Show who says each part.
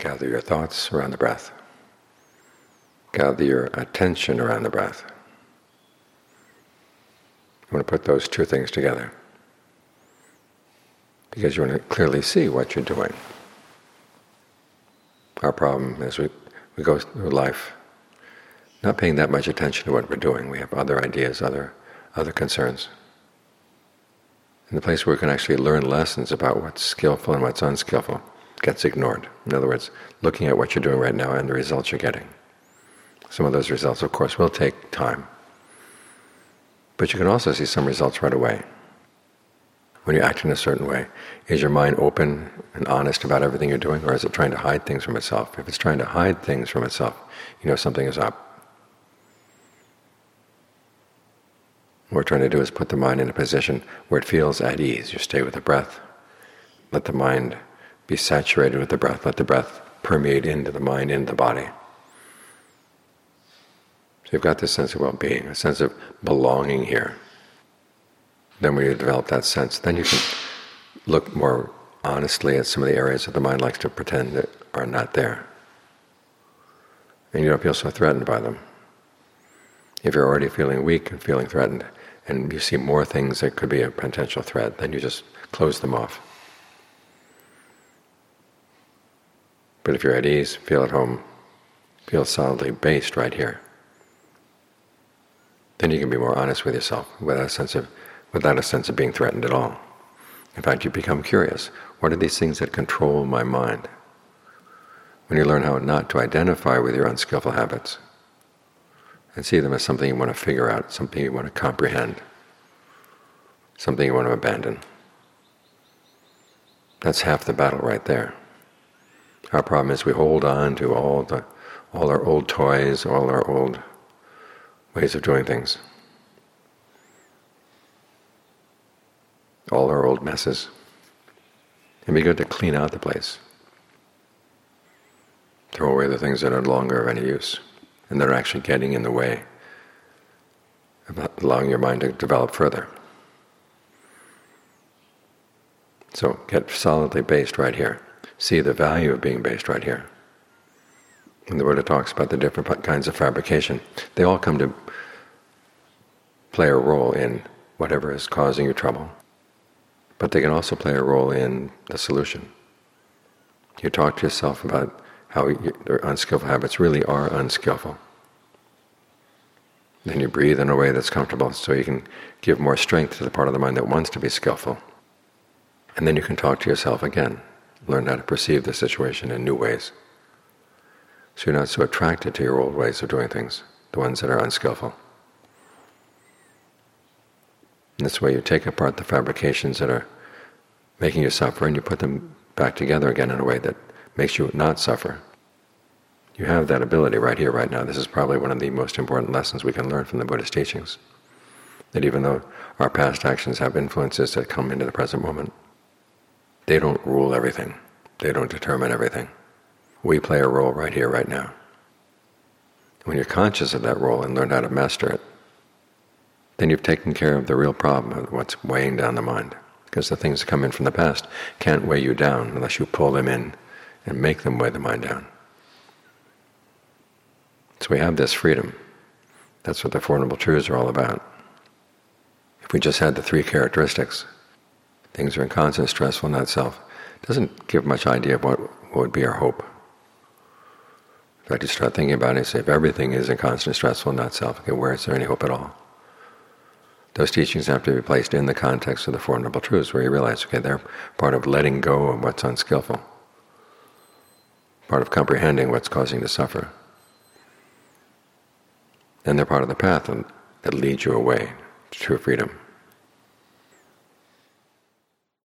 Speaker 1: Gather your thoughts around the breath. Gather your attention around the breath. You want to put those two things together because you want to clearly see what you're doing. Our problem is we, we go through life not paying that much attention to what we're doing. We have other ideas, other, other concerns. And the place where we can actually learn lessons about what's skillful and what's unskillful gets ignored. In other words, looking at what you're doing right now and the results you're getting. Some of those results, of course, will take time. But you can also see some results right away. When you act in a certain way, is your mind open and honest about everything you're doing, or is it trying to hide things from itself? If it's trying to hide things from itself, you know something is up. What we're trying to do is put the mind in a position where it feels at ease. You stay with the breath. Let the mind be saturated with the breath. Let the breath permeate into the mind, into the body. So you've got this sense of well-being, a sense of belonging here. Then when you develop that sense, then you can look more honestly at some of the areas that the mind likes to pretend that are not there. And you don't feel so threatened by them. If you're already feeling weak and feeling threatened, and you see more things that could be a potential threat, then you just close them off. But if you're at ease, feel at home, feel solidly based right here, then you can be more honest with yourself without a sense of, without a sense of being threatened at all. In fact, you become curious. What are these things that control my mind? When you learn how not to identify with your unskillful habits, and see them as something you want to figure out, something you want to comprehend, something you want to abandon. That's half the battle right there. Our problem is we hold on to all the all our old toys, all our old ways of doing things, all our old messes. It'd be good to clean out the place. Throw away the things that are no longer of any use and that are actually getting in the way of allowing your mind to develop further. So get solidly based right here. See the value of being based right here. When the Buddha talks about the different kinds of fabrication, they all come to play a role in whatever is causing you trouble. But they can also play a role in the solution. You talk to yourself about how your unskillful habits really are unskillful. Then you breathe in a way that's comfortable so you can give more strength to the part of the mind that wants to be skillful. And then you can talk to yourself again, learn how to perceive the situation in new ways. So you're not so attracted to your old ways of doing things, the ones that are unskillful. And this way you take apart the fabrications that are making you suffer and you put them back together again in a way that makes you not suffer. You have that ability right here, right now. This is probably one of the most important lessons we can learn from the Buddhist teachings. That even though our past actions have influences that come into the present moment, they don't rule everything. They don't determine everything. We play a role right here, right now. When you're conscious of that role and learn how to master it, then you've taken care of the real problem of what's weighing down the mind. Because the things that come in from the past can't weigh you down unless you pull them in and make them weigh the mind down. So we have this freedom. That's what the Four Noble Truths are all about. If we just had the three characteristics, things are inconstant stressful, not self, doesn't give much idea of what, what would be our hope. In fact, you start thinking about it and say, if everything is inconstant stressful, not self, okay, where is there any hope at all? Those teachings have to be placed in the context of the Four Noble Truths, where you realize, okay, they're part of letting go of what's unskillful part of comprehending what's causing the suffer. And they're part of the path that leads you away to true freedom.